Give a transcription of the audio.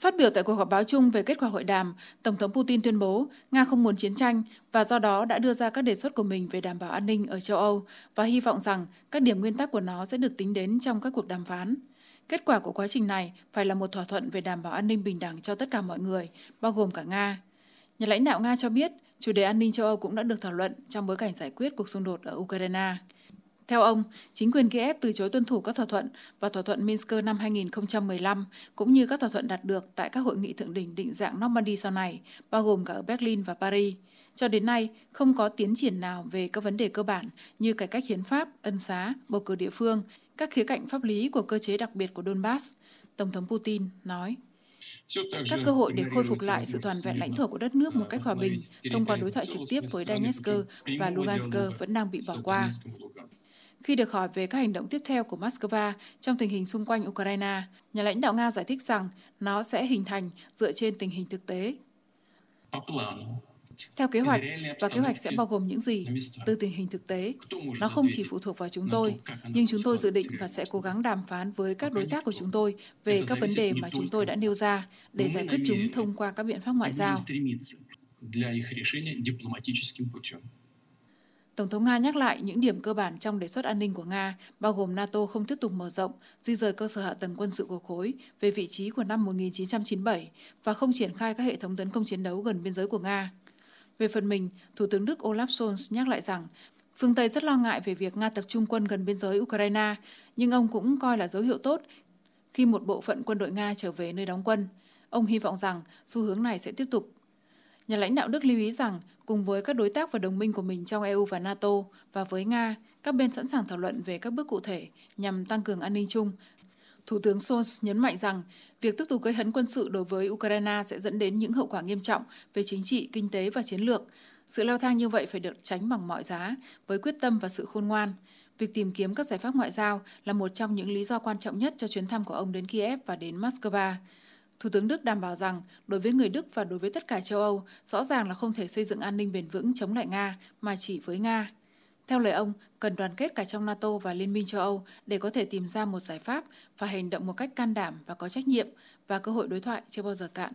Phát biểu tại cuộc họp báo chung về kết quả hội đàm, Tổng thống Putin tuyên bố Nga không muốn chiến tranh và do đó đã đưa ra các đề xuất của mình về đảm bảo an ninh ở châu Âu và hy vọng rằng các điểm nguyên tắc của nó sẽ được tính đến trong các cuộc đàm phán. Kết quả của quá trình này phải là một thỏa thuận về đảm bảo an ninh bình đẳng cho tất cả mọi người, bao gồm cả Nga. Nhà lãnh đạo Nga cho biết chủ đề an ninh châu Âu cũng đã được thảo luận trong bối cảnh giải quyết cuộc xung đột ở Ukraine. Theo ông, chính quyền Kiev từ chối tuân thủ các thỏa thuận và thỏa thuận Minsk năm 2015, cũng như các thỏa thuận đạt được tại các hội nghị thượng đỉnh định dạng Normandy sau này, bao gồm cả ở Berlin và Paris. Cho đến nay, không có tiến triển nào về các vấn đề cơ bản như cải cách hiến pháp, ân xá, bầu cử địa phương, các khía cạnh pháp lý của cơ chế đặc biệt của Donbass, Tổng thống Putin nói. Các cơ hội để khôi phục lại sự toàn vẹn lãnh thổ của đất nước một cách hòa bình thông qua đối thoại trực tiếp với Donetsk và Lugansk vẫn đang bị bỏ qua. Khi được hỏi về các hành động tiếp theo của Moscow trong tình hình xung quanh Ukraine, nhà lãnh đạo Nga giải thích rằng nó sẽ hình thành dựa trên tình hình thực tế. Theo kế hoạch, và kế hoạch sẽ bao gồm những gì từ tình hình thực tế. Nó không chỉ phụ thuộc vào chúng tôi, nhưng chúng tôi dự định và sẽ cố gắng đàm phán với các đối tác của chúng tôi về các vấn đề mà chúng tôi đã nêu ra để giải quyết chúng thông qua các biện pháp ngoại giao. Tổng thống Nga nhắc lại những điểm cơ bản trong đề xuất an ninh của Nga, bao gồm NATO không tiếp tục mở rộng, di rời cơ sở hạ tầng quân sự của khối về vị trí của năm 1997 và không triển khai các hệ thống tấn công chiến đấu gần biên giới của Nga. Về phần mình, Thủ tướng Đức Olaf Scholz nhắc lại rằng phương Tây rất lo ngại về việc Nga tập trung quân gần biên giới Ukraine, nhưng ông cũng coi là dấu hiệu tốt khi một bộ phận quân đội Nga trở về nơi đóng quân. Ông hy vọng rằng xu hướng này sẽ tiếp tục Nhà lãnh đạo Đức lưu ý rằng, cùng với các đối tác và đồng minh của mình trong EU và NATO và với Nga, các bên sẵn sàng thảo luận về các bước cụ thể nhằm tăng cường an ninh chung. Thủ tướng Scholz nhấn mạnh rằng, việc tiếp tục gây hấn quân sự đối với Ukraine sẽ dẫn đến những hậu quả nghiêm trọng về chính trị, kinh tế và chiến lược. Sự leo thang như vậy phải được tránh bằng mọi giá, với quyết tâm và sự khôn ngoan. Việc tìm kiếm các giải pháp ngoại giao là một trong những lý do quan trọng nhất cho chuyến thăm của ông đến Kiev và đến Moscow. Thủ tướng Đức đảm bảo rằng đối với người Đức và đối với tất cả châu Âu, rõ ràng là không thể xây dựng an ninh bền vững chống lại Nga mà chỉ với Nga. Theo lời ông, cần đoàn kết cả trong NATO và Liên minh châu Âu để có thể tìm ra một giải pháp và hành động một cách can đảm và có trách nhiệm và cơ hội đối thoại chưa bao giờ cạn.